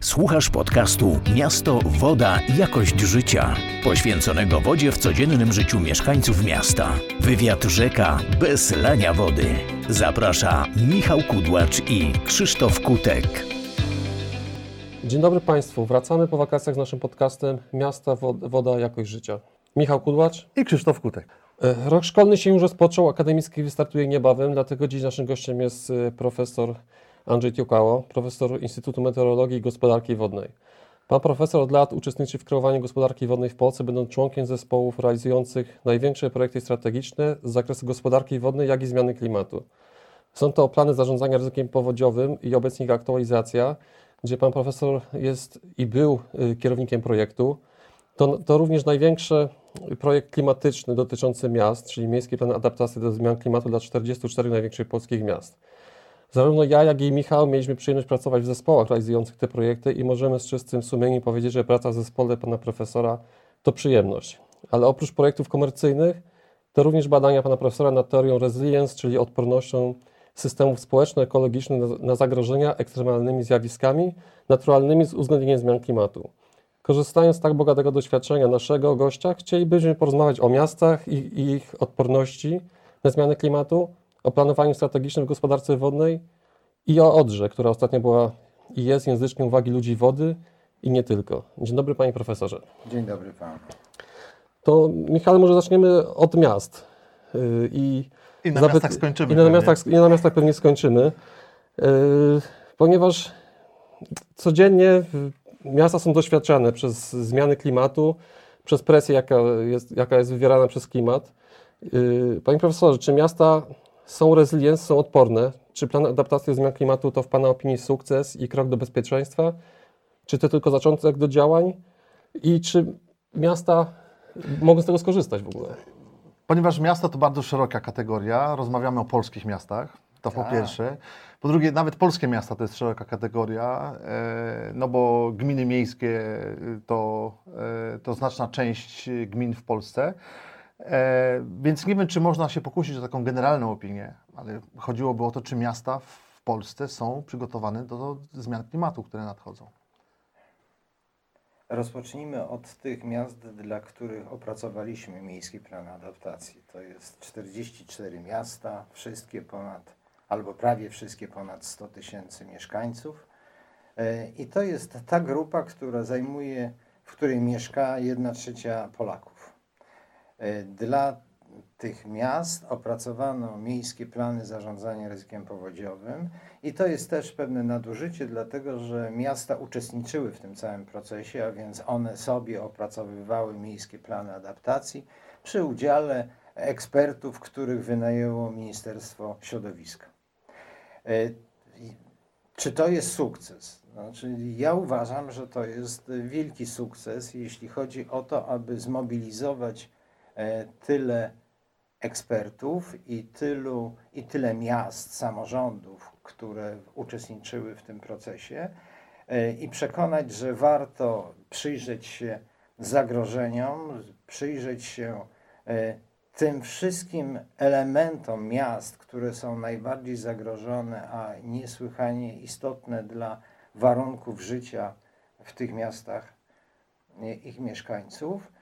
Słuchasz podcastu Miasto, Woda, Jakość Życia, poświęconego wodzie w codziennym życiu mieszkańców miasta. Wywiad rzeka bez lania wody. Zaprasza Michał Kudłacz i Krzysztof Kutek. Dzień dobry Państwu. Wracamy po wakacjach z naszym podcastem Miasta, Woda, Jakość Życia. Michał Kudłacz i Krzysztof Kutek. E, rok szkolny się już rozpoczął, akademicki wystartuje niebawem, dlatego dziś naszym gościem jest e, profesor Andrzej Tiukało, profesor Instytutu Meteorologii i Gospodarki Wodnej. Pan profesor od lat uczestniczy w kreowaniu gospodarki wodnej w Polsce, będąc członkiem zespołów realizujących największe projekty strategiczne z zakresu gospodarki wodnej, jak i zmiany klimatu. Są to plany zarządzania ryzykiem powodziowym i obecnie ich aktualizacja, gdzie pan profesor jest i był y, kierownikiem projektu. To, to również największy projekt klimatyczny dotyczący miast, czyli Miejski Plan Adaptacji do Zmian Klimatu dla 44 największych polskich miast. Zarówno ja, jak i Michał mieliśmy przyjemność pracować w zespołach realizujących te projekty i możemy z czystym sumieniem powiedzieć, że praca w zespole pana profesora to przyjemność. Ale oprócz projektów komercyjnych, to również badania pana profesora nad teorią resilience, czyli odpornością systemów społeczno-ekologicznych na, zagrożenia ekstremalnymi zjawiskami naturalnymi z uwzględnieniem zmian klimatu. Korzystając z tak bogatego doświadczenia naszego gościa, chcielibyśmy porozmawiać o miastach i ich odporności na zmiany klimatu, o planowaniu strategicznym w gospodarce wodnej i o Odrze, która ostatnio była i jest języczkiem uwagi ludzi wody i nie tylko. Dzień dobry panie profesorze. Dzień dobry panu. To Michał, może zaczniemy od miast. Yy, I, I na miastach skończymy. I na miastach, I na miastach pewnie skończymy, yy, ponieważ codziennie miasta są doświadczane przez zmiany klimatu, przez presję, jaka jest, jaka jest wywierana przez klimat. Yy, panie profesorze, czy miasta są resilient, są odporne. Czy plan adaptacji do zmian klimatu to w Pana opinii sukces i krok do bezpieczeństwa? Czy to tylko zaczątek do działań? I czy miasta mogą z tego skorzystać w ogóle? Ponieważ miasto to bardzo szeroka kategoria, rozmawiamy o polskich miastach, to po tak. pierwsze. Po drugie, nawet polskie miasta to jest szeroka kategoria, e, no bo gminy miejskie to, e, to znaczna część gmin w Polsce. E, więc nie wiem, czy można się pokusić o taką generalną opinię, ale chodziłoby o to, czy miasta w Polsce są przygotowane do, zmian klimatu, które nadchodzą. Rozpocznijmy od tych miast, dla których opracowaliśmy miejski plan adaptacji. To jest 44 miasta, wszystkie ponad, albo prawie wszystkie ponad 100 tysięcy mieszkańców. E, I to jest ta grupa, która zajmuje, w której mieszka 1 trzecia Polaków. E, dla tych miast opracowano miejskie plany zarządzania ryzykiem powodziowym i to jest też pewne nadużycie, dlatego że miasta uczestniczyły w tym całym procesie, a więc one sobie opracowywały miejskie plany adaptacji przy udziale ekspertów, których wynajęło Ministerstwo Środowiska. E, czy to jest sukces? Znaczy, ja uważam, że to jest wielki sukces, jeśli chodzi o to, aby zmobilizować tyle ekspertów i, tylu, i tyle miast, samorządów, które uczestniczyły w tym procesie e, i przekonać, że warto przyjrzeć się zagrożeniom, przyjrzeć się e, tym wszystkim elementom miast, które są najbardziej zagrożone, a niesłychanie istotne dla warunków życia w tych miastach ich mieszkańców. E,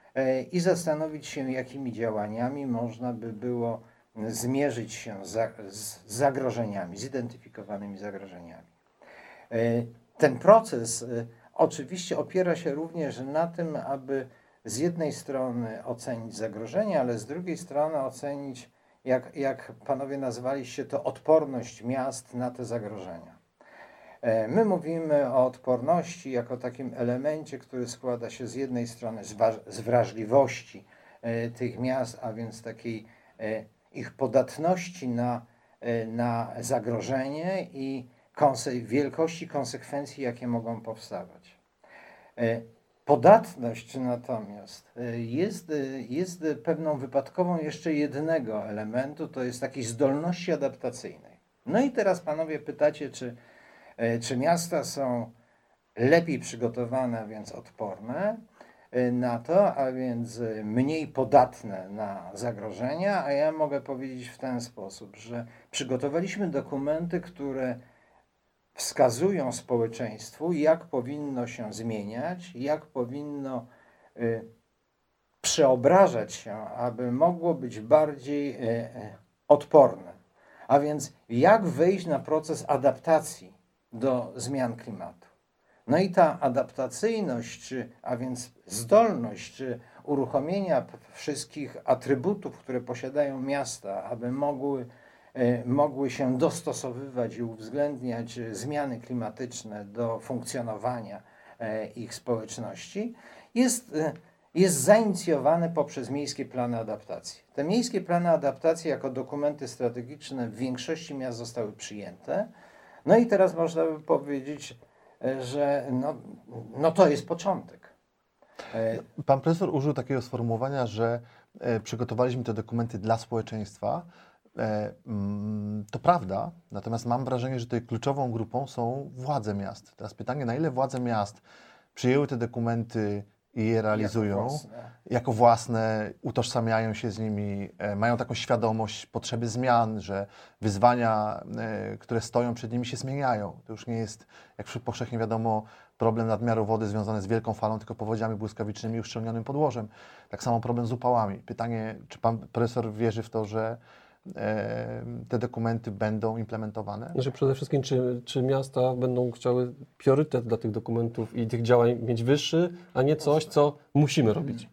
i zastanowić się, jakimi działaniami można by było zmierzyć się z zagrożeniami, zidentyfikowanymi zagrożeniami. E, ten proces e, oczywiście opiera się również na tym, aby z jednej strony ocenić zagrożenia, ale z drugiej strony ocenić, jak, jak panowie nazwaliście to, odporność miast na te zagrożenia. E, my mówimy o odporności jako takim elemencie, który składa się z jednej strony z, wrażliwości e, tych miast, a więc takiej e, ich podatności na, na zagrożenie i konse wielkości konsekwencji, jakie mogą powstawać. Podatność natomiast jest, jest pewną wypadkową jeszcze jednego elementu, to jest takiej zdolności adaptacyjnej. No i teraz panowie pytacie, czy czy miasta są lepiej przygotowane, a więc odporne e, na to, a więc mniej podatne na zagrożenia, a ja mogę powiedzieć w ten sposób, że przygotowaliśmy dokumenty, które wskazują społeczeństwu, jak powinno się zmieniać, jak powinno przeobrażać się, aby mogło być bardziej odporne. A więc jak wejść na proces adaptacji do zmian klimatu. No i ta adaptacyjność, a więc zdolność uruchomienia wszystkich atrybutów, które posiadają miasta, aby mogły, e, mogły się dostosowywać i uwzględniać zmiany klimatyczne do funkcjonowania e, ich społeczności, jest, e, jest zainicjowane poprzez miejskie plany adaptacji. Te miejskie plany adaptacji jako dokumenty strategiczne w większości miast zostały przyjęte. No i teraz można by powiedzieć, e, że no, no to jest początek. E, Pan profesor użył takiego sformułowania, że e, przygotowaliśmy te dokumenty dla społeczeństwa. Mm, to prawda, natomiast mam wrażenie, że tutaj kluczową grupą są władze miast. Teraz pytanie, na ile władze miast przyjęły te dokumenty i je realizują jako własne. jako własne, utożsamiają się z nimi, e, mają taką świadomość potrzeby zmian, że wyzwania, e, które stoją przed nimi się zmieniają. To już nie jest, jak powszechnie wiadomo, problem nadmiaru wody związany z wielką falą, tylko powodziami błyskawicznymi i uszczelnionym podłożem. Tak samo problem z upałami. Pytanie, czy pan profesor wierzy w to, że te dokumenty będą implementowane? Znaczy przede wszystkim, czy, czy miasta będą chciały priorytet dla tych dokumentów i tych działań mieć wyższy, a nie coś, co musimy robić.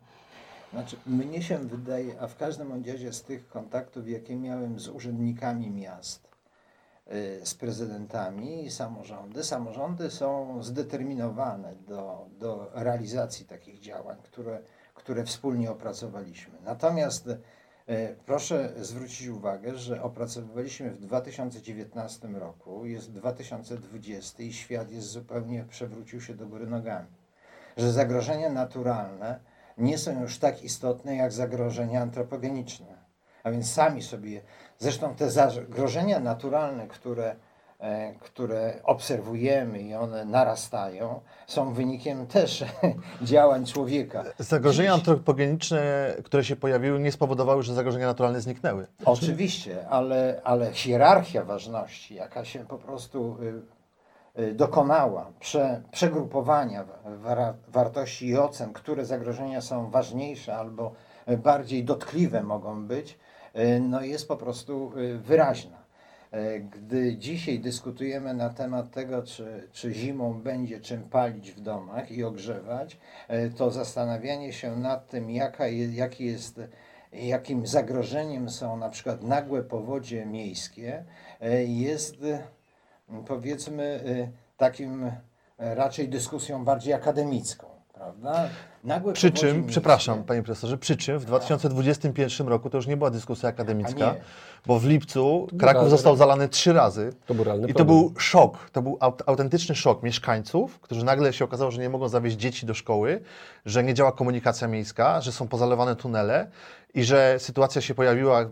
Znaczy, mnie się wydaje, a w każdym razie z tych kontaktów, jakie miałem z urzędnikami miast, y, z prezydentami i samorządy, samorządy są zdeterminowane do, do realizacji takich działań, które, które wspólnie opracowaliśmy. Natomiast proszę zwrócić uwagę, że opracowywaliśmy w 2019 roku, jest 2020 i świat jest zupełnie przewrócił się do góry nogami. Że zagrożenia naturalne nie są już tak istotne jak zagrożenia antropogeniczne. A więc sami sobie, zresztą te zagrożenia naturalne, które, e, które obserwujemy i one narastają, są wynikiem też działań człowieka. Zagrożenia antropogeniczne, które się pojawiły, nie spowodowały, że zagrożenia naturalne zniknęły. Oczywiście, ale, ale hierarchia ważności, jaka się po prostu y, y, dokonała, prze, przegrupowania wa- wartości i ocen, które zagrożenia są ważniejsze albo bardziej dotkliwe mogą być, y, no jest po prostu wyraźna. Y, Gdy dzisiaj dyskutujemy na temat tego, czy, czy zimą będzie czym palić w domach i ogrzewać, y, to zastanawianie się nad tym, jaka jaki jest jakim zagrożeniem są na przykład nagłe powodzie miejskie, e, jest e, powiedzmy e, takim e, raczej dyskusją bardziej akademicką, prawda? Nagłe Przy czym, miejskie- przepraszam panie profesorze, przy czym w 2021 roku to już nie była dyskusja akademicka, bo w lipcu Kraków został zalany trzy razy. To był realny I to problem. był szok, to był aut- autentyczny szok mieszkańców, którzy nagle się okazało, że nie mogą zawieźć dzieci do szkoły, że nie działa komunikacja miejska, że są pozalewane tunele i że sytuacja się pojawiła. y,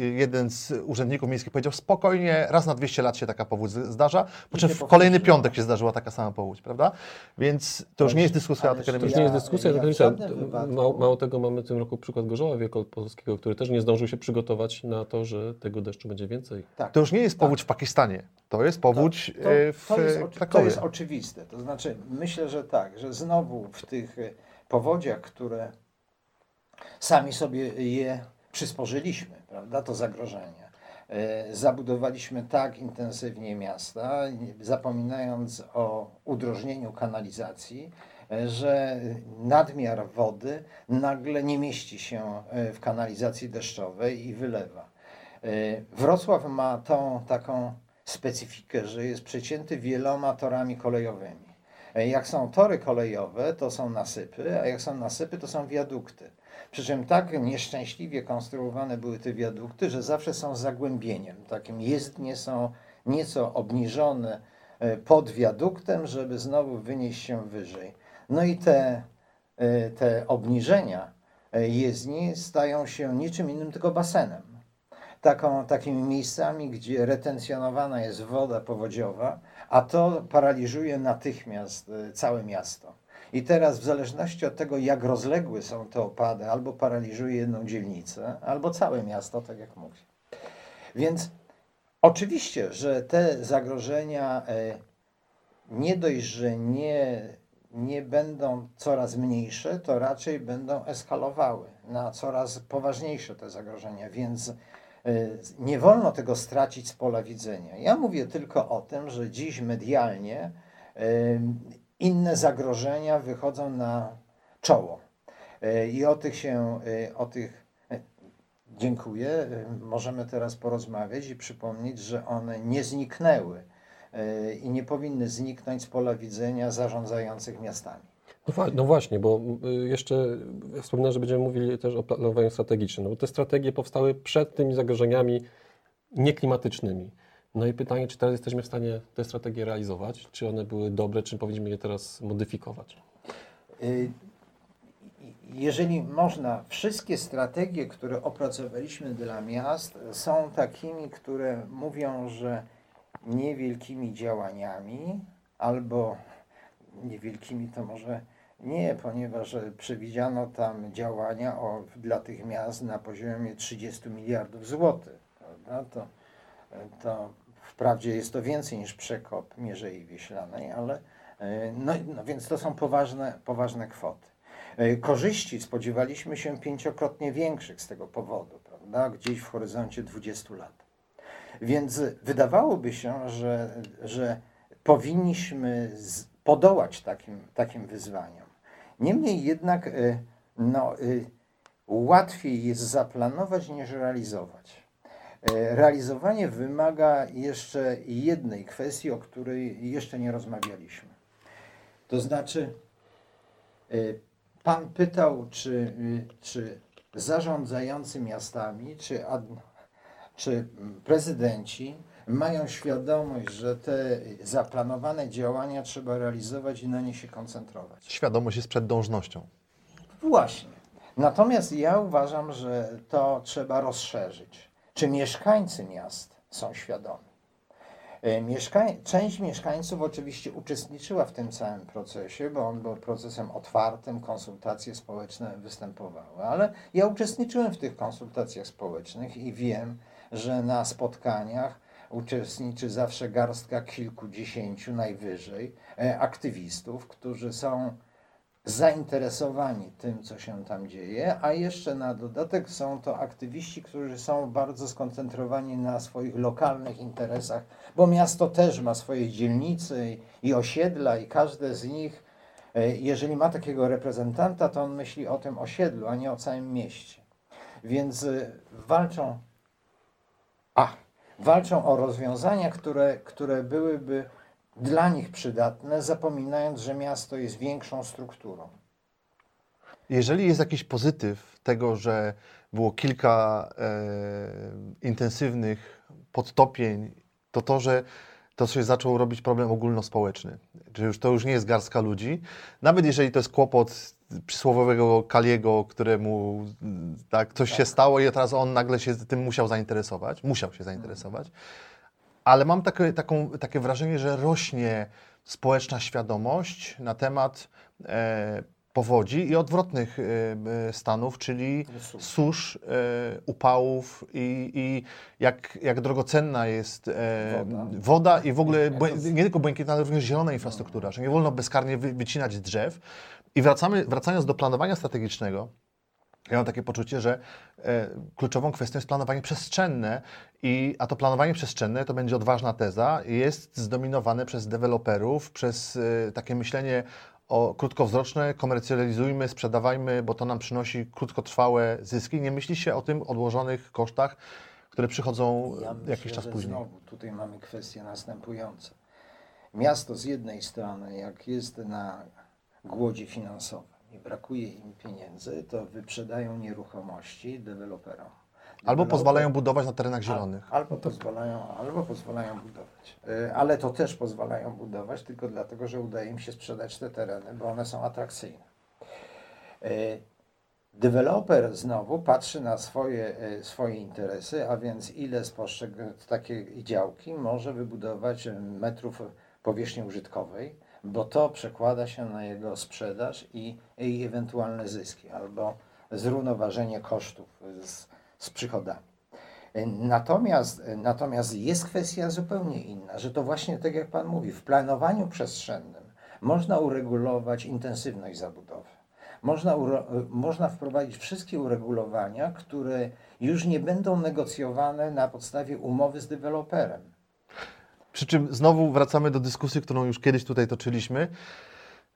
y, Jeden z urzędników miejskich powiedział, spokojnie, raz na 200 lat się taka powódź zdarza, po czym w kolejny piątek się zdarzyła taka sama powódź, prawda? Więc to już nie jest dyskusja to To już akademicka. nie jest dyskusja, wypadku- Mało, mało tego mamy w tym roku przykład Gorzoła Wielkopolskiego, który też nie zdążył się przygotować na to, że tego deszczu będzie więcej. Tak. To już nie jest powódź w Pakistanie, to jest powódź To, e, w to, jest, e, oczy- to Krakowie. jest oczywiste. To znaczy, myślę, że tak, że znowu w tych powodziach, które sami sobie je przysporzyliśmy, prawda, to zagrożenie. e, Zabudowaliśmy tak intensywnie miasta, zapominając o udrożnieniu kanalizacji, e, że nadmiar wody nagle nie mieści się e, w kanalizacji deszczowej i wylewa. Wrocław ma tą taką specyfikę, że jest przecięty wieloma torami kolejowymi. Jak są tory kolejowe, to są nasypy, a jak są nasypy, to są wiadukty. Przy czym tak nieszczęśliwie konstruowane były te wiadukty, że zawsze są zagłębieniem. Takim jezdnie są nieco obniżone e, pod wiaduktem, żeby znowu wynieść się wyżej. No i te, e, te obniżenia e, jezdni stają się niczym innym, tylko basenem taką, takimi miejscami, gdzie retencjonowana jest woda powodziowa, a to paraliżuje natychmiast całe miasto. I teraz w zależności od tego, jak rozległe są te opady, albo paraliżuje jedną dzielnicę, albo całe miasto, tak jak mówię. Więc oczywiście, że te zagrożenia e, nie dość, że nie, nie będą coraz mniejsze, to raczej będą eskalowały na coraz poważniejsze te zagrożenia, więc y, nie wolno tego stracić z pola widzenia. Ja mówię tylko o tym, że dziś medialnie y, inne zagrożenia wychodzą na czoło. Y, I o tych się, o tych dziękuję. Możemy teraz porozmawiać i przypomnieć, że one nie zniknęły i nie powinny zniknąć z pola widzenia zarządzających miastami. No, no, właśnie, bo y, jeszcze wspomnę, że będziemy mówili też o planowaniu strategicznym, no bo te strategie powstały przed tymi zagrożeniami nieklimatycznymi. No i pytanie, czy teraz jesteśmy w stanie te strategie realizować? Czy one były dobre, czy powinniśmy je teraz modyfikować? Y, jeżeli można, wszystkie strategie, które opracowaliśmy dla miast, są takimi, które mówią, że niewielkimi działaniami albo niewielkimi to może nie, ponieważ przewidziano tam działania o, dla tych miast na poziomie 30 miliardów złotych. To, to wprawdzie jest to więcej niż przekop Mierzei Wieślanej, ale no, no więc to są poważne, poważne kwoty. Korzyści spodziewaliśmy się pięciokrotnie większych z tego powodu, prawda? gdzieś w horyzoncie 20 lat. Więc wydawałoby się, że, że powinniśmy z, podołać takim, takim wyzwaniom. Niemniej jednak y, no, łatwiej jest zaplanować niż realizować. Y, realizowanie wymaga jeszcze jednej kwestii, o której jeszcze nie rozmawialiśmy. To znaczy, Pan pytał, czy, czy zarządzający miastami, czy, ad, czy prezydenci mają świadomość, że te zaplanowane działania trzeba realizować i na nie się koncentrować. Świadomość jest przed dążnością. Właśnie. Natomiast ja uważam, że to trzeba rozszerzyć. Czy mieszkańcy miast są świadomi? E, mieszkań, część mieszkańców oczywiście uczestniczyła w tym całym procesie, bo on był procesem otwartym, konsultacje społeczne występowały, ale ja uczestniczyłem w tych konsultacjach społecznych i wiem, że na spotkaniach uczestniczy zawsze garstka kilkudziesięciu najwyżej e, aktywistów, którzy są zainteresowani tym, co się tam dzieje, a jeszcze na dodatek są to aktywiści, którzy są bardzo skoncentrowani na swoich lokalnych interesach, bo miasto też ma swoje dzielnice i osiedla i każde z nich, e, jeżeli ma takiego reprezentanta, to on myśli o tym osiedlu, a nie o całym mieście. Więc e, walczą. A, walczą o rozwiązania, które, które byłyby dla nich przydatne, zapominając, że miasto jest większą strukturą. Jeżeli jest jakiś pozytyw tego, że było kilka e, intensywnych podtopień, to to, że to się zaczął robić problem ogólnospołeczny. Że już to już nie jest garstka ludzi. Nawet jeżeli to jest kłopot przysłowiowego Kaliego, któremu tak, coś tak. się stało i teraz on nagle się tym musiał zainteresować, musiał się zainteresować. Ale mam takie, taką, takie wrażenie, że rośnie społeczna świadomość na temat e, powodzi i odwrotnych e, stanów, czyli susz, e, upałów i, i jak, jak drogocenna jest e, woda. woda. i w ogóle nie tylko błękitna, ale również zielona infrastruktura, że nie wolno bezkarnie wy, wycinać drzew. I wracamy, wracając do planowania strategicznego, ja mam takie poczucie, że e, kluczową kwestią jest planowanie przestrzenne, i, a to planowanie przestrzenne, to będzie odważna teza, jest zdominowane przez deweloperów, przez e, takie myślenie o krótkowzroczne, komercjalizujmy, sprzedawajmy, bo to nam przynosi krótkotrwałe zyski. Nie myśli się o tym odłożonych kosztach, które przychodzą ja myślę, jakiś czas później. Znowu tutaj mamy kwestie następujące. Miasto z jednej strony, jak jest na głodzie finansowym i brakuje im pieniędzy, to wyprzedają nieruchomości deweloperom. Albo pozwalają budować na terenach zielonych. Albo pozwalają, albo pozwalają budować. Y, ale to też pozwalają budować tylko dlatego, że udaje im się sprzedać te tereny, bo one są atrakcyjne. Y, deweloper znowu patrzy na swoje, y, swoje interesy, a więc ile z poszczególnych takiej działki może wybudować metrów powierzchni użytkowej, bo to przekłada się na jego sprzedaż i, i ewentualne zyski albo zrównoważenie kosztów z, z przychodami. Natomiast, natomiast jest kwestia zupełnie inna, że to właśnie tak jak Pan mówi, w planowaniu przestrzennym można uregulować intensywność zabudowy. Można, można wprowadzić wszystkie uregulowania, które już nie będą negocjowane na podstawie umowy z deweloperem. Przy czym znowu wracamy do dyskusji, którą już kiedyś tutaj toczyliśmy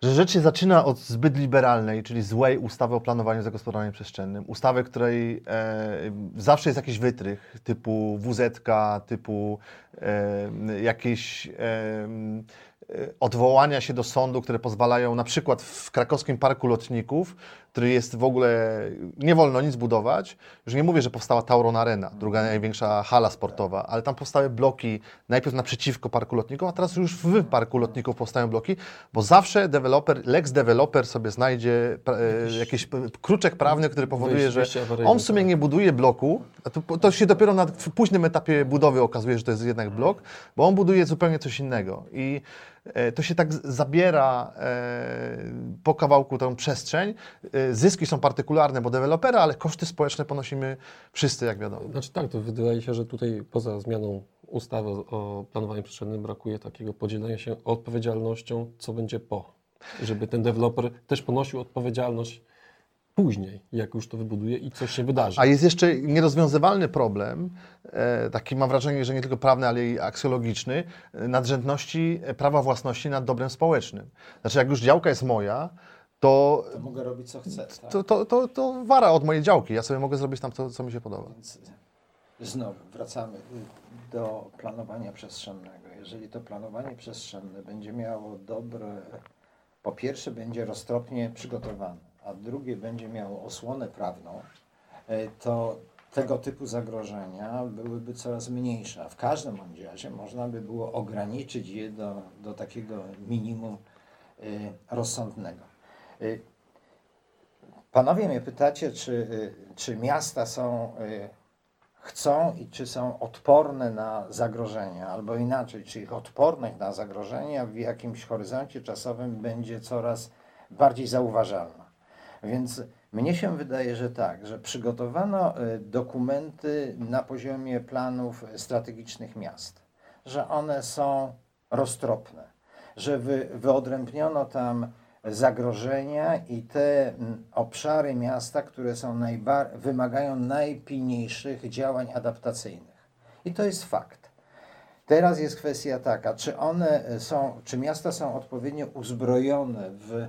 że rzecz się zaczyna od zbyt liberalnej, czyli złej ustawy o planowaniu zagospodarowania przestrzennym. Ustawy, której e, zawsze jest jakiś wytrych, typu WZ, typu e, jakieś E, odwołania się do sądu, które pozwalają na przykład w krakowskim parku lotników, który jest w ogóle, nie wolno nic budować. Już nie mówię, że powstała Tauron Arena, druga największa hala sportowa, ale tam powstały bloki najpierw naprzeciwko parku lotników, a teraz już w parku lotników powstają bloki, bo zawsze deweloper, lex developer sobie znajdzie e, jakiś kruczek prawny, który powoduje, że on w sumie nie buduje bloku, a to, to się dopiero na w późnym etapie budowy okazuje, że to jest jednak blok, bo on buduje zupełnie coś innego. I E, to się tak zabiera e, po kawałku tę przestrzeń. E, zyski są partykularne, bo dewelopera, ale koszty społeczne ponosimy wszyscy, jak wiadomo. Znaczy tak, to wydaje się, że tutaj poza zmianą ustawy o planowaniu przestrzennym brakuje takiego podzielenia się odpowiedzialnością, co będzie po. Żeby ten deweloper też ponosił odpowiedzialność później, jak już to wybuduje i coś się wydarzy. A jest jeszcze nierozwiązywalny problem, e, taki mam wrażenie, że nie tylko prawny, ale i aksjologiczny, e, nadrzędności prawa własności nad dobrem społecznym. Znaczy, jak już działka jest moja, to, to mogę robić co chcę. Tak? To, to, to, to, wara od mojej działki. Ja sobie mogę zrobić tam to, co mi się podoba. Więc znowu wracamy do planowania przestrzennego. Jeżeli to planowanie przestrzenne będzie miało dobre, po pierwsze będzie roztropnie przygotowane a drugie będzie miało osłonę prawną, e, to tego typu zagrożenia byłyby coraz mniejsze. W każdym razie można by było ograniczyć je do, do takiego minimum e, rozsądnego. E, panowie mnie pytacie, czy, czy miasta są, chcą i czy są odporne na zagrożenia, albo inaczej, czy ich odporność na zagrożenia w jakimś horyzoncie czasowym będzie coraz bardziej zauważalna. Więc mnie się wydaje, że tak, że przygotowano e, dokumenty na poziomie planów strategicznych miast, że one są roztropne, że wy, wyodrębniono tam zagrożenia i te obszary miasta, które są wymagają najpilniejszych działań adaptacyjnych. I to jest fakt. Teraz jest kwestia taka, czy one są, czy miasta są odpowiednio uzbrojone w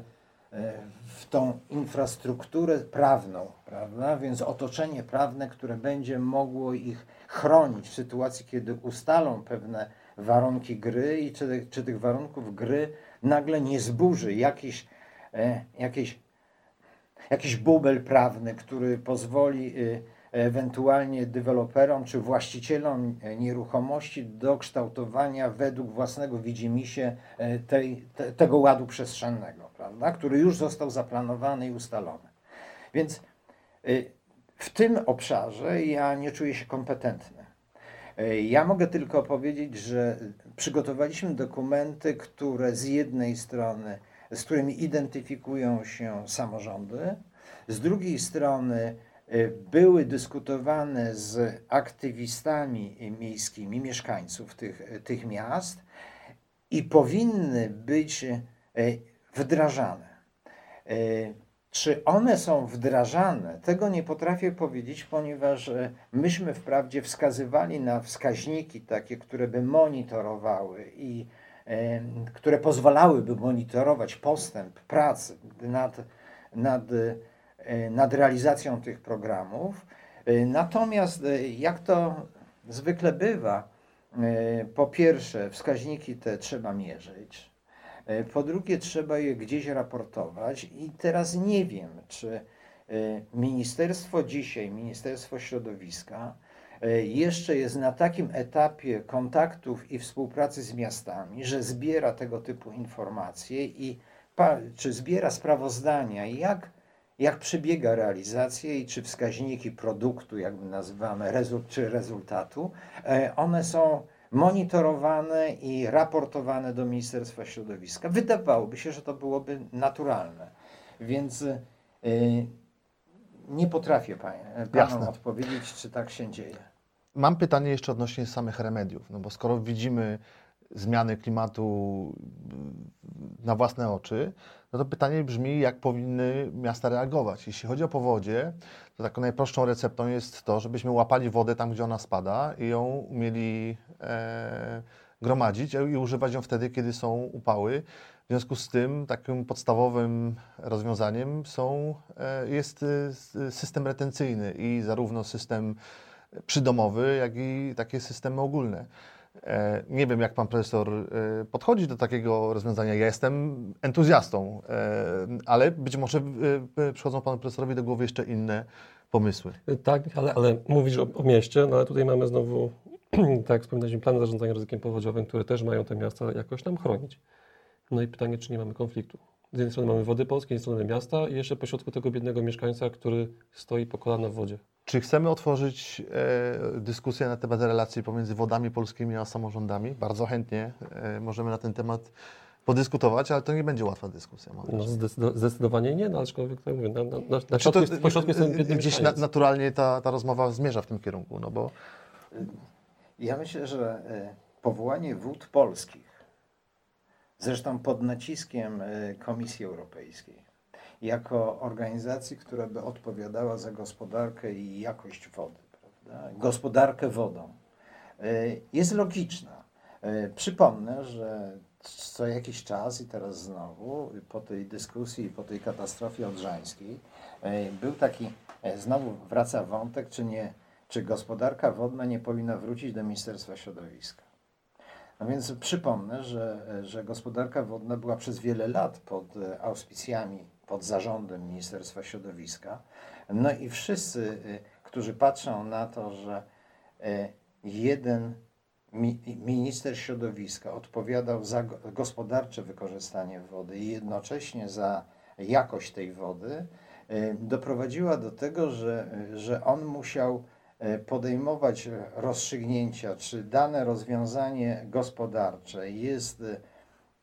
w tą infrastrukturę prawną, prawda? Więc otoczenie prawne, które będzie mogło ich chronić w sytuacji, kiedy ustalą pewne warunki gry i czy, czy tych warunków gry nagle nie zburzy jakiś, e, jakiś, jakiś bubel prawny, który pozwoli e, ewentualnie deweloperom czy właścicielom nieruchomości do kształtowania według własnego widzimisię tej, te, tego ładu przestrzennego prawda, który już został zaplanowany i ustalony. Więc y, w tym obszarze ja nie czuję się kompetentny. Ja mogę tylko powiedzieć, że przygotowaliśmy dokumenty, które z jednej strony, z którymi identyfikują się samorządy, z drugiej strony były dyskutowane z aktywistami miejskimi, mieszkańców tych, tych miast i powinny być wdrażane. E, czy one są wdrażane? Tego nie potrafię powiedzieć, ponieważ e, myśmy wprawdzie wskazywali na wskaźniki takie, które by monitorowały i e, które pozwalałyby monitorować postęp pracy nad, nad, nad realizacją tych programów. Natomiast jak to zwykle bywa, po pierwsze, wskaźniki te trzeba mierzyć, E, po drugie, trzeba je gdzieś raportować i teraz nie wiem, czy e, ministerstwo dzisiaj, Ministerstwo Środowiska, e, jeszcze jest na takim etapie kontaktów i współpracy z miastami, że zbiera tego typu informacje i czy zbiera sprawozdania, jak, jak przebiega realizacja i czy wskaźniki produktu, jakby nazywamy, rezult, czy rezultatu, one są monitorowane i raportowane do Ministerstwa Środowiska. Wydawałoby się, że to byłoby naturalne. Więc y, nie potrafię panom odpowiedzieć, czy tak się dzieje. mam pytanie jeszcze odnośnie samych remediów, no bo skoro widzimy zmiany klimatu na własne oczy, no to pytanie brzmi, jak powinny miasta reagować. Jeśli chodzi o powodzie, to taką najprostszą receptą jest to, żebyśmy łapali wodę tam, gdzie ona spada i ją umieli e, gromadzić i używać ją wtedy, kiedy są upały. W związku z tym takim podstawowym rozwiązaniem są, e, jest e, system retencyjny i zarówno system przydomowy, jak i takie systemy ogólne. E, nie wiem, jak pan profesor e, podchodzi do takiego rozwiązania. Ja jestem entuzjastą, e, ale być może przychodzą panu profesorowi do głowy jeszcze inne pomysły. Tak, ale, ale mówisz o, o mieście, no ale tutaj mamy znowu, tak jak wspominaliśmy, plany zarządzania ryzykiem powodziowym, które też mają te miasta jakoś tam chronić. No i pytanie, czy nie mamy konfliktu. Z jednej strony mamy wody polskie, z jednej strony miasta i jeszcze pośrodku tego biednego mieszkańca, który stoi po kolana w wodzie. Czy chcemy otworzyć e, dyskusję na temat relacji pomiędzy wodami polskimi a samorządami? Bardzo chętnie e, możemy na ten temat podyskutować, ale to nie będzie łatwa dyskusja. No, zdecydowanie nie, no, aczkolwiek tak mówię, na, na, na, na środku, to, pośrodku jest ten Gdzieś na, naturalnie ta, ta rozmowa zmierza w tym kierunku, no bo... Ja myślę, że e, powołanie wód polskich, zresztą pod naciskiem e, Komisji Europejskiej, jako organizacji, która by odpowiadała za gospodarkę i jakość wody, prawda? gospodarkę wodą, e, jest logiczna. E, przypomnę, że co jakiś czas i teraz znowu, po tej dyskusji po tej katastrofie odrzańskiej, e, był taki, znowu wraca wątek, czy, nie, czy gospodarka wodna nie powinna wrócić do Ministerstwa Środowiska. No więc przypomnę, że, że gospodarka wodna była przez wiele lat pod auspicjami pod zarządem Ministerstwa Środowiska. No i wszyscy, y, którzy patrzą na to, że y, jeden minister środowiska odpowiadał za gospodarcze wykorzystanie wody i jednocześnie za jakość tej wody, y, doprowadziła do tego, że, że on musiał podejmować rozstrzygnięcia, czy dane rozwiązanie gospodarcze jest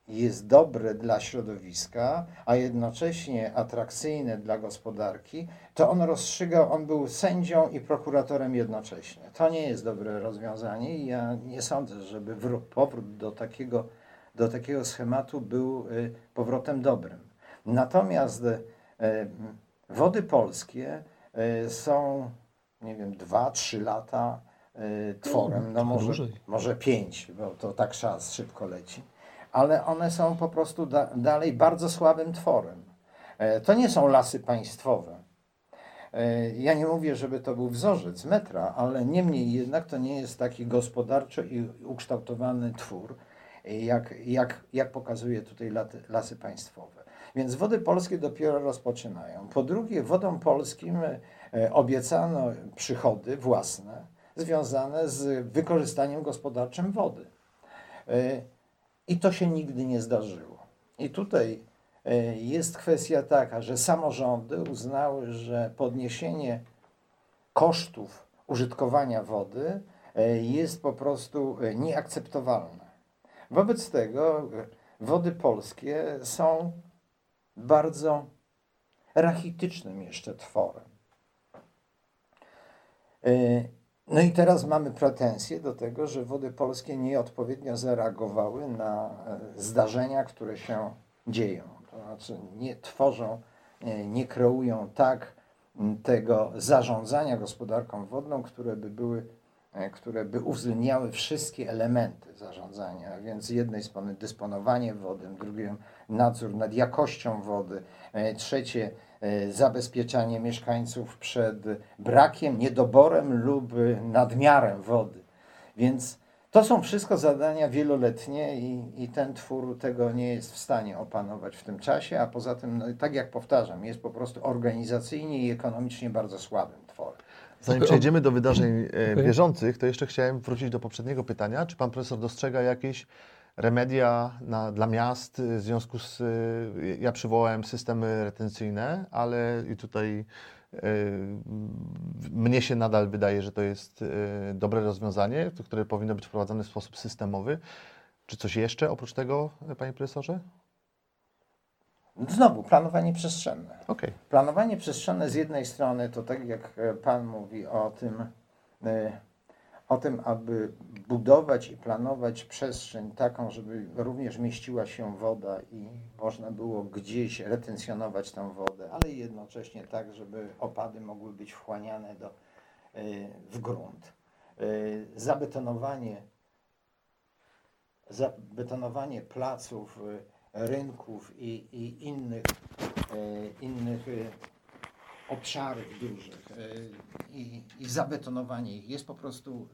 jest dobre dla środowiska, a jednocześnie atrakcyjne dla gospodarki, to on rozstrzygał, on był sędzią i prokuratorem jednocześnie. To nie jest dobre rozwiązanie i ja nie sądzę, żeby powrót do takiego, do takiego schematu był y, powrotem dobrym. Natomiast y, wody polskie y, są, nie wiem, dwa, trzy lata tworem, no może, może pięć, bo to tak czas szybko leci ale one są po prostu da dalej bardzo słabym tworem. E, to nie są lasy państwowe. E, ja nie mówię, żeby to był wzorzec metra, ale niemniej jednak to nie jest taki gospodarczo i ukształtowany twór, jak, jak, jak pokazuje tutaj lasy państwowe. Więc wody polskie dopiero rozpoczynają. Po drugie, wodom polskim e, obiecano przychody własne związane z wykorzystaniem gospodarczym wody. I to się nigdy nie zdarzyło. I tutaj e, jest kwestia taka, że samorządy uznały, że podniesienie kosztów użytkowania wody e, jest po prostu e, nieakceptowalne. Wobec tego wody polskie są bardzo rachitycznym jeszcze tworem. No i teraz mamy pretensje do tego, że wody polskie nieodpowiednio zareagowały na e, zdarzenia, które się dzieją. To znaczy nie tworzą, nie kreują tak tego zarządzania gospodarką wodną, które by były, e, które by uwzględniały wszystkie elementy zarządzania, więc z jednej strony dysponowanie wody, drugie nadzór nad jakością wody, e, trzecie E, zabezpieczanie mieszkańców przed brakiem, niedoborem lub nadmiarem wody. Więc to są wszystko zadania wieloletnie i, i ten twór tego nie jest w stanie opanować w tym czasie, a poza tym, no, tak jak powtarzam, jest po prostu organizacyjnie i ekonomicznie bardzo słabym tworem. Zanim przejdziemy do wydarzeń e, bieżących, to jeszcze chciałem wrócić do poprzedniego pytania. Czy pan profesor dostrzega jakieś remedia na, dla miast w związku z, y, ja przywołałem systemy retencyjne, ale i tutaj y, mnie się nadal wydaje, że to jest y, dobre rozwiązanie, które powinno być wprowadzane w sposób systemowy. Czy coś jeszcze oprócz tego, panie profesorze? Znowu, planowanie przestrzenne. Okay. Planowanie przestrzenne z jednej strony to tak jak pan mówi o tym, o tym, aby budować i planować przestrzeń taką, żeby również mieściła się woda i można było gdzieś retencjonować tę wodę, ale jednocześnie tak, żeby opady mogły być wchłaniane do, y, w grunt. Y, zabetonowanie, zabetonowanie placów, y, rynków i, i innych, innych obszarów dużych i, i zabetonowanie ich jest po prostu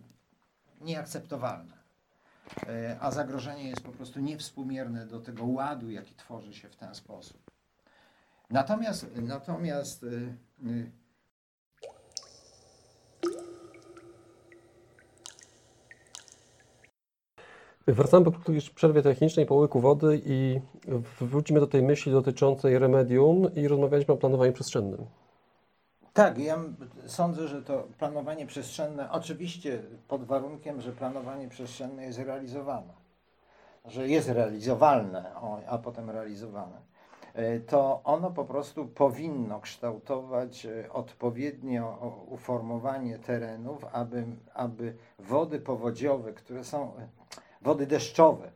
nieakceptowalne. E, a zagrożenie jest po prostu niewspółmierne do tego ładu, jaki tworzy się w ten sposób. Natomiast, natomiast e, e, Wracamy po przerwie technicznej po łyku wody i wrócimy do tej myśli dotyczącej remedium i rozmawialiśmy o planowaniu przestrzennym. Tak, ja sądzę, że to planowanie przestrzenne, oczywiście pod warunkiem, że planowanie przestrzenne jest realizowane, że jest realizowalne, a potem realizowane, e, to ono po prostu powinno kształtować e, odpowiednio uformowanie terenów, aby, aby wody powodziowe, które są, e, wody deszczowe,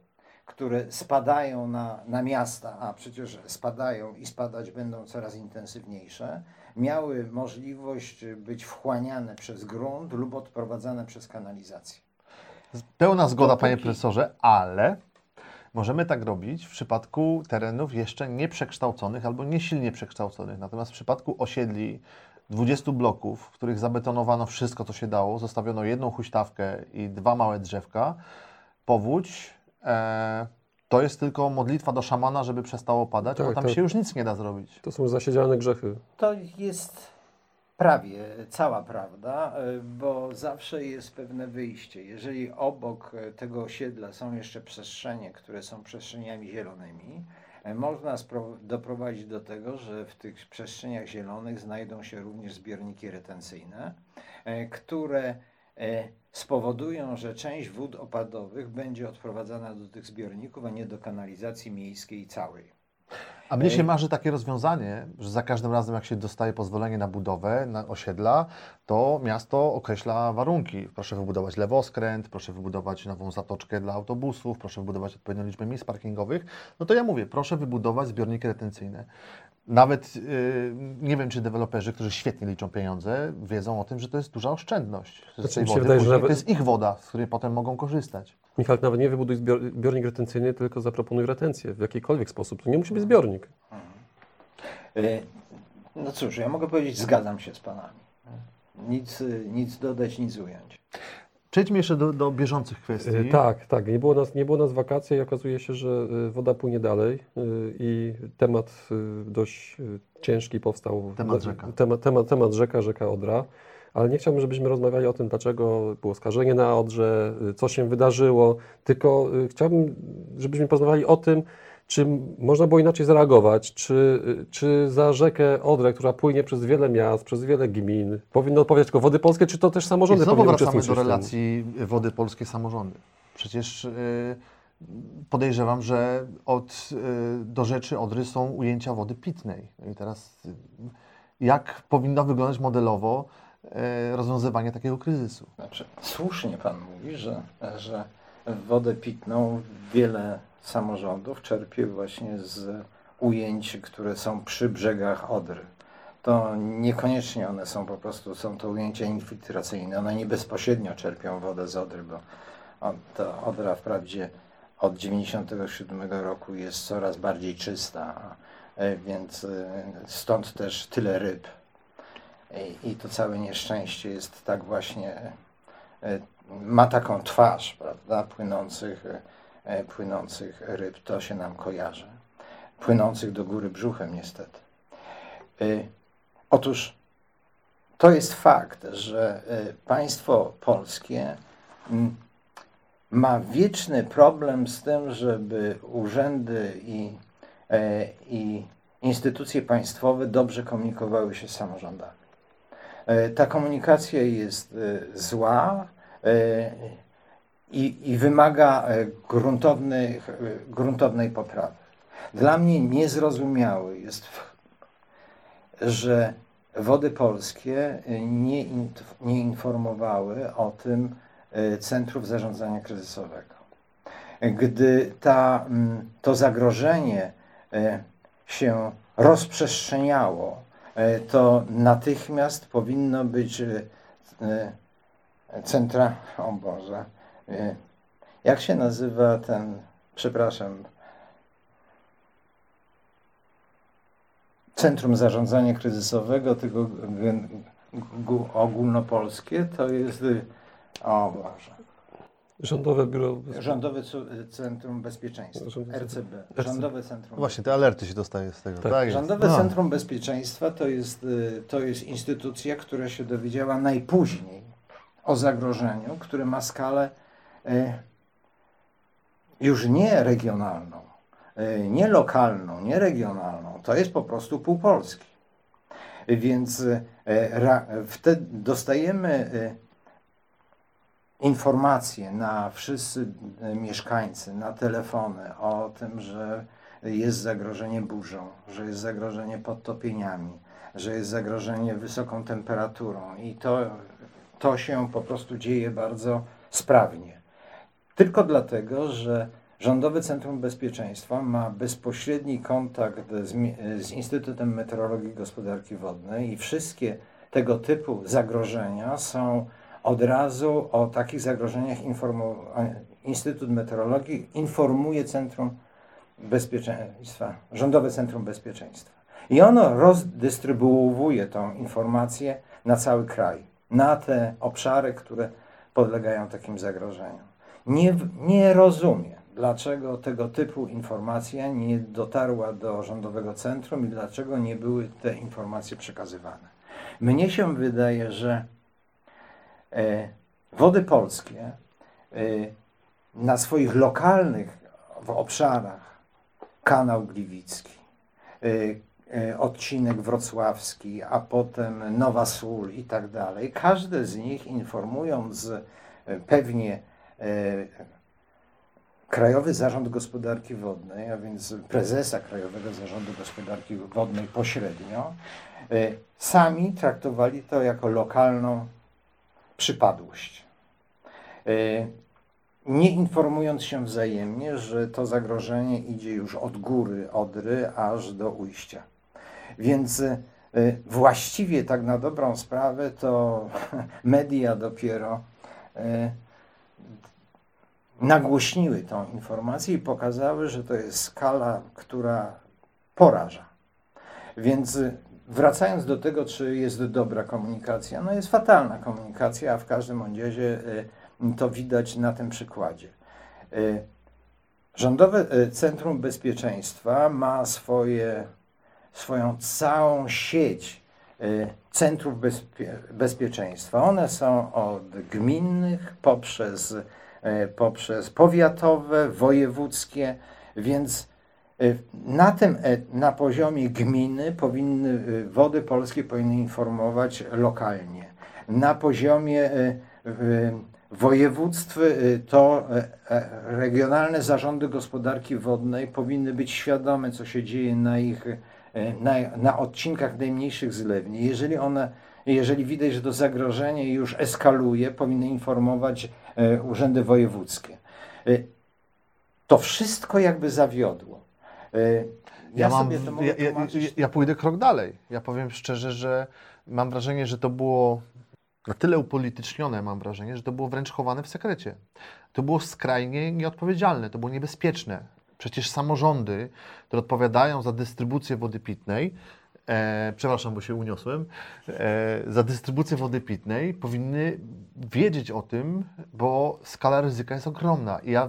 które spadają na, na miasta, a przecież spadają i spadać będą coraz intensywniejsze, miały możliwość być wchłaniane przez grunt lub odprowadzane przez kanalizację. Pełna zgoda, Dopóki... panie profesorze, ale możemy tak robić w przypadku terenów jeszcze nieprzekształconych albo niesilnie przekształconych. Natomiast w przypadku osiedli 20 bloków, w których zabetonowano wszystko, co się dało, zostawiono jedną huśtawkę i dwa małe drzewka, powódź, e, to jest tylko modlitwa do szamana, żeby przestało padać, tak, bo tam tak. się już nic nie da zrobić. To są zasiedziane grzechy. To jest prawie cała prawda, e, bo zawsze jest pewne wyjście. Jeżeli obok e, tego osiedla są jeszcze przestrzenie, które są przestrzeniami zielonymi, e, można doprowadzić do tego, że w tych przestrzeniach zielonych znajdą się również zbiorniki retencyjne, które spowodują, że część wód opadowych będzie odprowadzana do tych zbiorników, a nie do kanalizacji miejskiej całej. A mnie się marzy takie rozwiązanie, że za każdym razem, jak się dostaje pozwolenie na budowę na osiedla, to miasto określa warunki. Proszę wybudować lewoskręt, proszę wybudować nową zatoczkę dla autobusów, proszę wybudować odpowiednią liczbę miejsc parkingowych. No to ja mówię, proszę wybudować zbiorniki retencyjne. Nawet yy, nie wiem, czy deweloperzy, którzy świetnie liczą pieniądze, wiedzą o tym, że to jest duża oszczędność. Z tej wody. Wydaje, nawet... To jest ich woda, z której potem mogą korzystać. Michał, nawet nie wybuduj zbiornik retencyjny, tylko zaproponuj retencję w jakikolwiek sposób. To nie musi być zbiornik. Mhm. No cóż, ja mogę powiedzieć, zgadzam się z Panami. Nic, nic dodać, nic ująć. Przejdźmy jeszcze do, do bieżących kwestii. E, tak, tak. Nie było, nas, nie było nas wakacji i okazuje się, że e, woda płynie dalej e, i temat dość ciężki powstał. Temat rzeka. Temat, temat, temat rzeka, rzeka Odra. Ale nie chciałbym, żebyśmy rozmawiali o tym, dlaczego było skażenie na Odrze, co się wydarzyło, tylko chciałbym, żebyśmy porozmawiali o tym, czy można było inaczej zareagować? Czy, czy za rzekę Odrę, która płynie przez wiele miast, przez wiele gmin, powinno odpowiadać tylko Wody Polskie, czy to też samorządy I znowu wracamy do relacji Wody Polskie samorządy. Przecież yy, podejrzewam, że od, yy, do rzeczy Odry są ujęcia wody pitnej. I teraz yy, jak powinno wyglądać modelowo rozwiązywanie takiego kryzysu? Znaczy, słusznie Pan mówi, że, że wodę pitną wiele samorządów czerpie właśnie z ujęć, które są przy brzegach Odry. To niekoniecznie one są po prostu, są to ujęcia infiltracyjne. One nie bezpośrednio czerpią wodę z Odry, bo ta Odra wprawdzie od 1997 roku jest coraz bardziej czysta, e, więc e, stąd też tyle ryb. I to całe nieszczęście jest tak właśnie, e, ma taką twarz, prawda, płynących płynących ryb, to się nam kojarzy. Płynących do góry brzuchem, niestety. E, otóż to jest fakt, że e, państwo polskie ma wieczny problem z tym, żeby urzędy i, i instytucje państwowe dobrze komunikowały się z samorządami. Ta komunikacja jest zła, i, i wymaga e, gruntownych, e, gruntownej poprawy. Dla mnie niezrozumiałe jest, że wody polskie e, nie, nie informowały o tym, centrów zarządzania kryzysowego. Gdy ta, to zagrożenie się rozprzestrzeniało, to natychmiast powinno być centra, o Boże, jak się nazywa ten, przepraszam, Centrum Zarządzania Kryzysowego, tego ogólnopolskie, to jest, o Boże, Rządowe Biuro Rządowe Centrum Bezpieczeństwa, RCB. Rządowe Centrum no Właśnie, te alerty się dostaje z tego. Tak. tak Rządowe no. Centrum Bezpieczeństwa to jest, y, to jest instytucja, która się dowiedziała najpóźniej o zagrożeniu, które ma skalę y, już nie regionalną, y, nie lokalną, nie regionalną. To jest po prostu pół Polski. Więc wtedy dostajemy informacje na wszyscy e, mieszkańcy, na telefony o tym, że jest zagrożenie burzą, że jest zagrożenie podtopieniami, że jest zagrożenie wysoką temperaturą i to, to się po prostu dzieje bardzo sprawnie. Tylko dlatego, że Rządowe Centrum Bezpieczeństwa ma bezpośredni kontakt z, z Instytutem Meteorologii i Gospodarki Wodnej i wszystkie tego typu zagrożenia są od razu o takich zagrożeniach Instytut Meteorologii informuje Centrum Bezpieczeństwa, Rządowe Centrum Bezpieczeństwa. I ono rozdystrybuuje tą informację na cały kraj, na te obszary, które podlegają takim zagrożeniom. Nie, nie rozumie, dlaczego tego typu informacja nie dotarła do Rządowego Centrum i dlaczego nie były te informacje przekazywane. Mnie się wydaje, że E, Wody Polskie e, na swoich lokalnych obszarach, kanał Gliwicki, e, odcinek wrocławski, a potem Nowa Sól i tak dalej, każde z nich informując pewnie Krajowy Zarząd Gospodarki Wodnej, a więc prezesa Krajowego Zarządu Gospodarki Wodnej pośrednio, sami traktowali to jako lokalną przypadłość. E, nie informując się wzajemnie, że to zagrożenie idzie już od góry Odry aż do ujścia. Więc e, właściwie tak na dobrą sprawę to media dopiero e, nagłośniły tą informację i pokazały, że to jest skala, która poraża. Więc Wracając do tego, czy jest dobra komunikacja, no jest fatalna komunikacja, a w każdym razie y, to widać na tym przykładzie. Y, Rządowe y, Centrum Bezpieczeństwa ma swoje, swoją całą sieć centrów bezpie, bezpieczeństwa. One są od gminnych poprzez, poprzez powiatowe, wojewódzkie, więc Y, na tym, e, na poziomie gminy powinny, y, wody polskie powinny informować lokalnie. Na poziomie y, województw to e, e, regionalne zarządy gospodarki wodnej powinny być świadome, co się dzieje na ich, na, na odcinkach najmniejszych zlewni. Jeżeli one, jeżeli widać, że to zagrożenie już eskaluje, powinny informować urzędy wojewódzkie. To wszystko jakby zawiodło. E, ja, ja, mam, ja, ja, ja pójdę krok dalej. Ja powiem szczerze, że mam wrażenie, że to było na tyle upolitycznione, mam wrażenie, że to było wręcz chowane w sekrecie. To było skrajnie nieodpowiedzialne, to było niebezpieczne. Przecież samorządy, które odpowiadają za dystrybucję wody pitnej, e, przepraszam, bo się uniosłem, e, za dystrybucję wody pitnej powinny wiedzieć o tym, bo skala ryzyka jest ogromna. I ja e,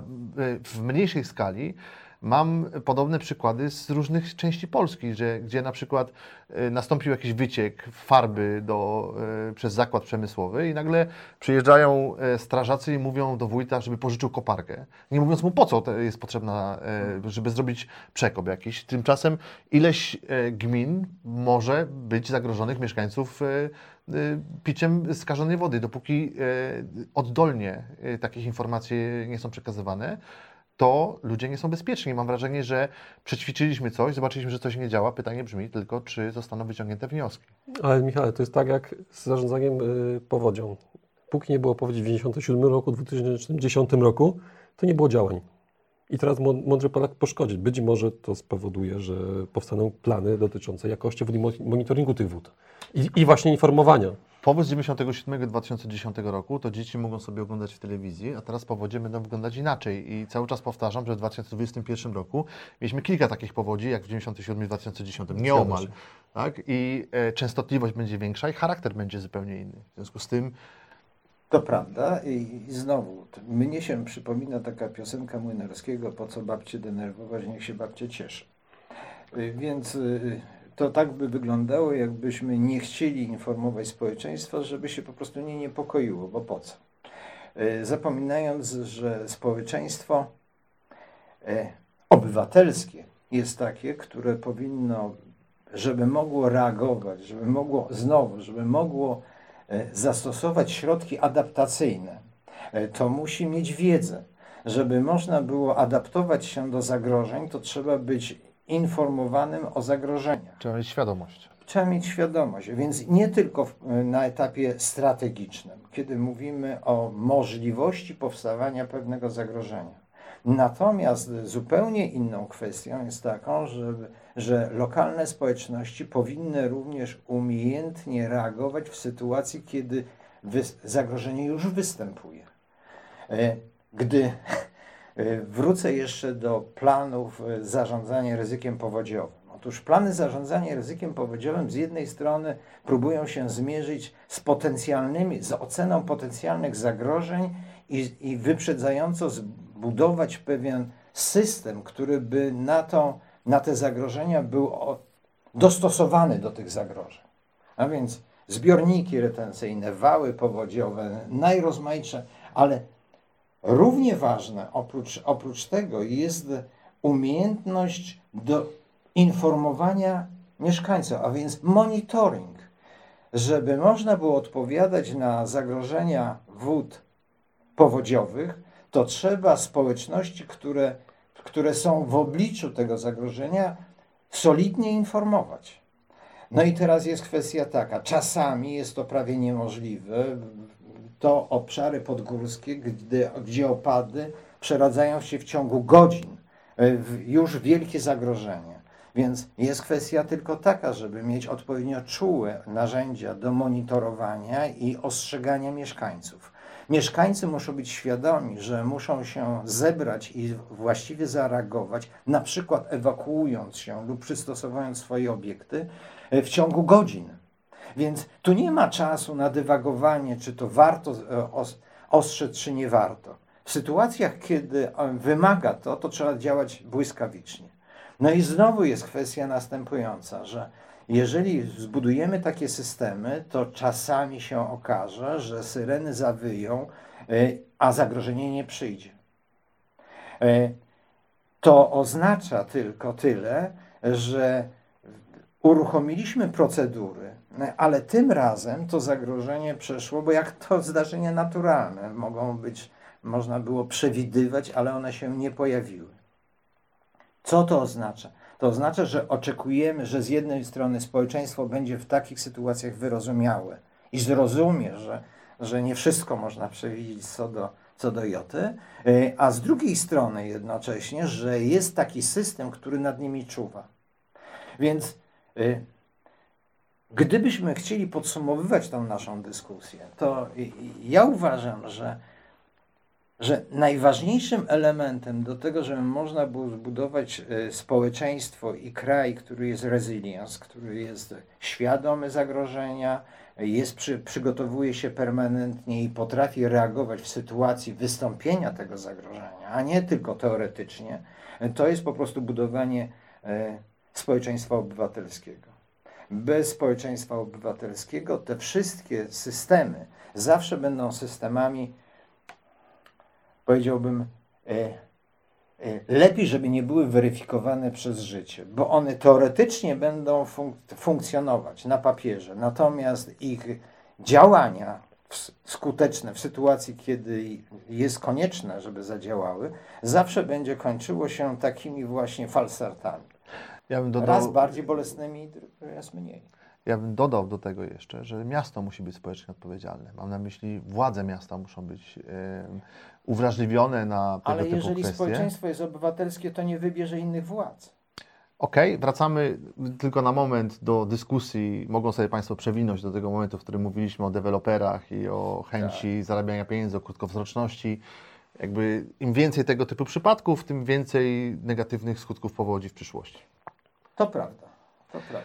w mniejszej skali Mam podobne przykłady z różnych części Polski, że, gdzie na przykład y, nastąpił jakiś wyciek farby do, y, przez zakład przemysłowy i nagle przyjeżdżają y, strażacy i mówią do wójta, żeby pożyczył koparkę. Nie mówiąc mu po co jest potrzebna, żeby zrobić przekop jakiś. Tymczasem ileś gmin może być zagrożonych mieszkańców piciem skażonej wody. Dopóki oddolnie takich informacji nie są przekazywane, to ludzie nie są bezpieczni. Mam wrażenie, że przećwiczyliśmy coś, zobaczyliśmy, że coś nie działa. Pytanie brzmi tylko, czy zostaną wyciągnięte wnioski. Ale Michał, to jest tak jak z zarządzaniem y, powodzią. póki nie było powodzi w 1997 roku, 2010 roku, to nie było działań. I teraz mądry Polak poszkodzi. Być może to spowoduje, że powstaną plany dotyczące jakości wód i monitoringu tych wód. I, i właśnie informowania. Powódź 97-2010 roku to dzieci mogą sobie oglądać w telewizji, a teraz powodzie będą wyglądać inaczej. I cały czas powtarzam, że w 2021 roku mieliśmy kilka takich powodzi, jak w 97-2010. Nieomal. Tak? I e, częstotliwość będzie większa i charakter będzie zupełnie inny. W związku z tym to prawda i, i znowu, mnie się przypomina taka piosenka Młynarskiego, po co babcie denerwować, niech się babcie cieszy. Y, więc y, to tak by wyglądało, jakbyśmy nie chcieli informować społeczeństwa, żeby się po prostu nie niepokoiło, bo po co? Y, zapominając, że społeczeństwo obywatelskie jest takie, które powinno, żeby mogło reagować, żeby mogło znowu, żeby mogło E, zastosować środki adaptacyjne, e, to musi mieć wiedzę. Żeby można było adaptować się do zagrożeń, to trzeba być informowanym o zagrożeniach. Trzeba mieć świadomość. Trzeba mieć świadomość, więc nie tylko na etapie strategicznym, kiedy mówimy o możliwości powstawania pewnego zagrożenia. Natomiast zupełnie inną kwestią jest taką, że, że lokalne społeczności powinny również umiejętnie reagować w sytuacji, kiedy zagrożenie już występuje. E, gdy e, wrócę jeszcze do planów e, zarządzania ryzykiem powodziowym. Otóż plany zarządzania ryzykiem powodziowym z jednej strony próbują się zmierzyć z potencjalnymi, z oceną potencjalnych zagrożeń i, i wyprzedzająco budować pewien system, który by na, to, na te zagrożenia był dostosowany do tych zagrożeń. A więc zbiorniki retencyjne, wały powodziowe, najrozmaitsze, ale równie ważne oprócz, oprócz tego jest umiejętność do informowania mieszkańców, a więc monitoring, żeby można było odpowiadać na zagrożenia wód powodziowych, to trzeba społeczności, które, które są w obliczu tego zagrożenia, solidnie informować. No i teraz jest kwestia taka, czasami jest to prawie niemożliwe, to obszary podgórskie, gdy, gdzie opady przeradzają się w ciągu godzin w już wielkie zagrożenie. Więc jest kwestia tylko taka, żeby mieć odpowiednio czułe narzędzia do monitorowania i ostrzegania mieszkańców. Mieszkańcy muszą być świadomi, że muszą się zebrać i właściwie zareagować, na przykład ewakuując się lub przystosowując swoje obiekty e, w ciągu godzin. Więc tu nie ma czasu na dywagowanie, czy to warto e, ostrzec, czy nie warto. W sytuacjach, kiedy e, wymaga to, to trzeba działać błyskawicznie. No i znowu jest kwestia następująca, że jeżeli zbudujemy takie systemy, to czasami się okaże, że syreny zawyją, e, a zagrożenie nie przyjdzie. To oznacza tylko tyle, że uruchomiliśmy procedury, ale tym razem to zagrożenie przeszło, bo jak to zdarzenia naturalne mogą być, można było przewidywać, ale one się nie pojawiły. Co to oznacza? To oznacza, że oczekujemy, że z jednej strony społeczeństwo będzie w takich sytuacjach wyrozumiałe i zrozumie, że, że nie wszystko można przewidzieć co do, co do joty, e, a z drugiej strony jednocześnie, że jest taki system, który nad nimi czuwa. Więc e, gdybyśmy chcieli podsumowywać tą naszą dyskusję, to ja uważam, że że najważniejszym elementem do tego, żeby można było zbudować e, społeczeństwo i kraj, który jest resilience, który jest świadomy zagrożenia, jest przy, przygotowuje się permanentnie i potrafi reagować w sytuacji wystąpienia tego zagrożenia, a nie tylko teoretycznie, to jest po prostu budowanie e, społeczeństwa obywatelskiego. Bez społeczeństwa obywatelskiego te wszystkie systemy zawsze będą systemami powiedziałbym, e, e, lepiej, żeby nie były weryfikowane przez życie, bo one teoretycznie będą funk funkcjonować na papierze, natomiast ich działania skuteczne w sytuacji, kiedy jest konieczne, żeby zadziałały, zawsze będzie kończyło się takimi właśnie falsartami. Ja bym dodał, raz bardziej bolesnymi, raz mniej. Ja bym dodał do tego jeszcze, że miasto musi być społecznie odpowiedzialne. Mam na myśli, władze miasta muszą być uwrażliwione na tego Ale typu jeżeli kwestie. społeczeństwo jest obywatelskie, to nie wybierze innych władz. Okej, wracamy tylko na moment do dyskusji. Mogą sobie Państwo przewinąć do tego momentu, w którym mówiliśmy o deweloperach i o chęci zarabiania pieniędzy, o krótkowzroczności. Jakby im więcej tego typu przypadków, tym więcej negatywnych skutków powodzi w przyszłości. To prawda, to prawda.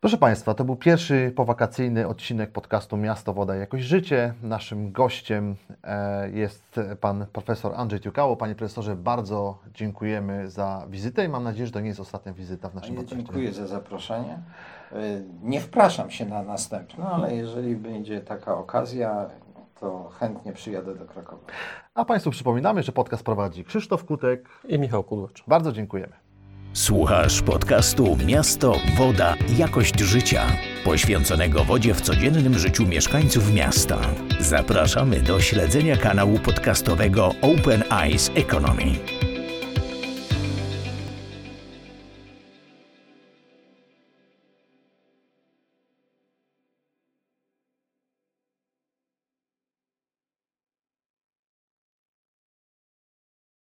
Proszę Państwa, to był pierwszy powakacyjny odcinek podcastu Miasto, Woda i Jakość Życie. Naszym gościem e, jest pan profesor Andrzej Tiukało. Panie profesorze, bardzo dziękujemy za wizytę i mam nadzieję, że to nie jest ostatnia wizyta w naszym Ja podcaście. dziękuję za zaproszenie. Y, Nie wpraszam się na następne, ale jeżeli będzie taka okazja, to chętnie przyjadę do Krakowa. A Państwu przypominamy, że podcast prowadzi Krzysztof Kutek. I Michał Kudłacz. Bardzo dziękujemy. Słuchasz podcastu Miasto, Woda, Jakość Życia, poświęconego wodzie w codziennym życiu mieszkańców miasta. Zapraszamy do śledzenia kanału podcastowego Open Eyes Economy.